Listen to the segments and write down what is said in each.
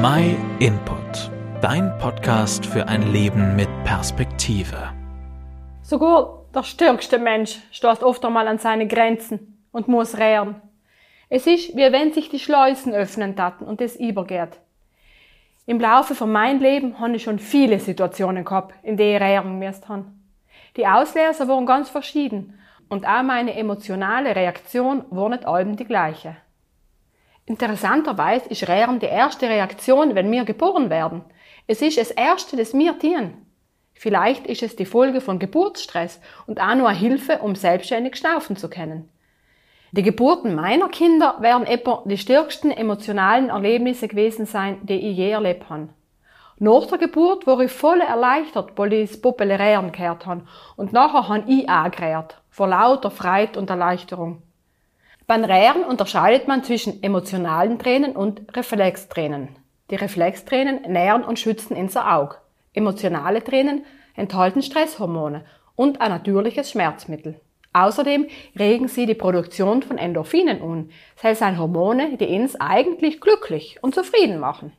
My Input, dein Podcast für ein Leben mit Perspektive. Sogar der stärkste Mensch stößt oft einmal an seine Grenzen und muss rehren. Es ist, wie wenn sich die Schleusen öffnen taten und es übergeht. Im Laufe von meinem Leben habe ich schon viele Situationen gehabt, in denen ich rehren musste. Die Auslöser waren ganz verschieden und auch meine emotionale Reaktion war nicht allem die gleiche. Interessanterweise ist Rehren die erste Reaktion, wenn wir geboren werden. Es ist das Erste, das wir tun. Vielleicht ist es die Folge von Geburtsstress und auch nur eine Hilfe, um selbstständig schnaufen zu können. Die Geburten meiner Kinder werden etwa die stärksten emotionalen Erlebnisse gewesen sein, die ich je erlebt habe. Nach der Geburt war ich voll erleichtert, weil ich das Populären gehört habe. Und nachher habe ich auch gerät, vor lauter Freude und Erleichterung. Beim Rähren unterscheidet man zwischen emotionalen Tränen und Reflextränen. Die Reflextränen nähren und schützen unser Auge. Emotionale Tränen enthalten Stresshormone und ein natürliches Schmerzmittel. Außerdem regen sie die Produktion von Endorphinen an. Das sind Hormone, die uns eigentlich glücklich und zufrieden machen.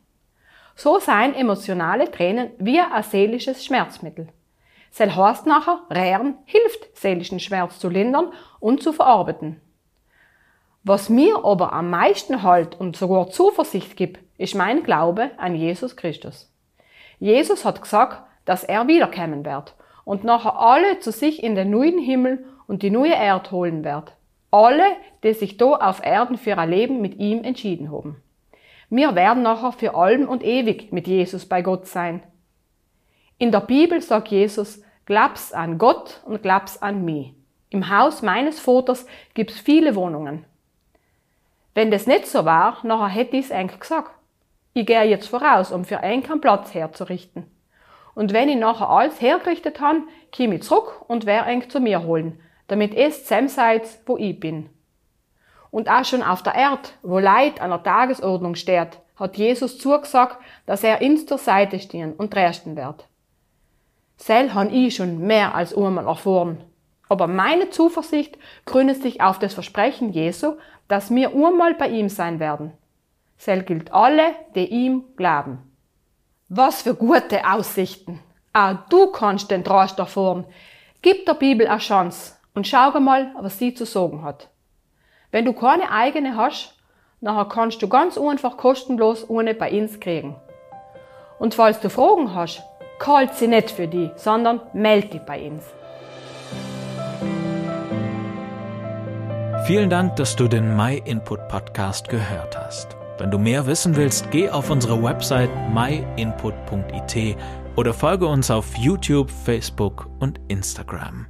So seien emotionale Tränen wie ein seelisches Schmerzmittel. Sel heißt nachher, Rähren hilft, seelischen Schmerz zu lindern und zu verarbeiten. Was mir aber am meisten Halt und sogar Zuversicht gibt, ist mein Glaube an Jesus Christus. Jesus hat gesagt, dass er wiederkommen wird und nachher alle zu sich in den neuen Himmel und die neue Erde holen wird. Alle, die sich da auf Erden für ein Leben mit ihm entschieden haben. Wir werden nachher für allem und ewig mit Jesus bei Gott sein. In der Bibel sagt Jesus, glaub's an Gott und glaub's an mich. Im Haus meines Vaters gibt's viele Wohnungen. Wenn das nicht so war, nachher hätte ich's eigentlich gesagt. Ich gehe jetzt voraus, um für einen keinen Platz herzurichten. Und wenn ich nachher alles hergerichtet habe, komme ich zurück und wer eng zu mir holen, damit es zusammen seid, wo ich bin. Und auch schon auf der Erde, wo Leid an der Tagesordnung steht, hat Jesus zugesagt, dass er uns zur Seite stehen und trösten wird. Sel han ich schon mehr als einmal erfahren. Aber meine Zuversicht gründet sich auf das Versprechen Jesu, dass wir einmal bei ihm sein werden. Sel gilt alle, die ihm glauben. Was für gute Aussichten! Auch du kannst den Trost erfahren. Gib der Bibel eine Chance und schau mal, was sie zu sagen hat. Wenn du keine eigene hast, nachher kannst du ganz einfach kostenlos ohne bei uns kriegen. Und falls du Fragen hast, kalt sie nicht für die, sondern melde dich bei uns. Vielen Dank, dass du den My Input Podcast gehört hast. Wenn du mehr wissen willst, geh auf unsere Website myinput.it oder folge uns auf YouTube, Facebook und Instagram.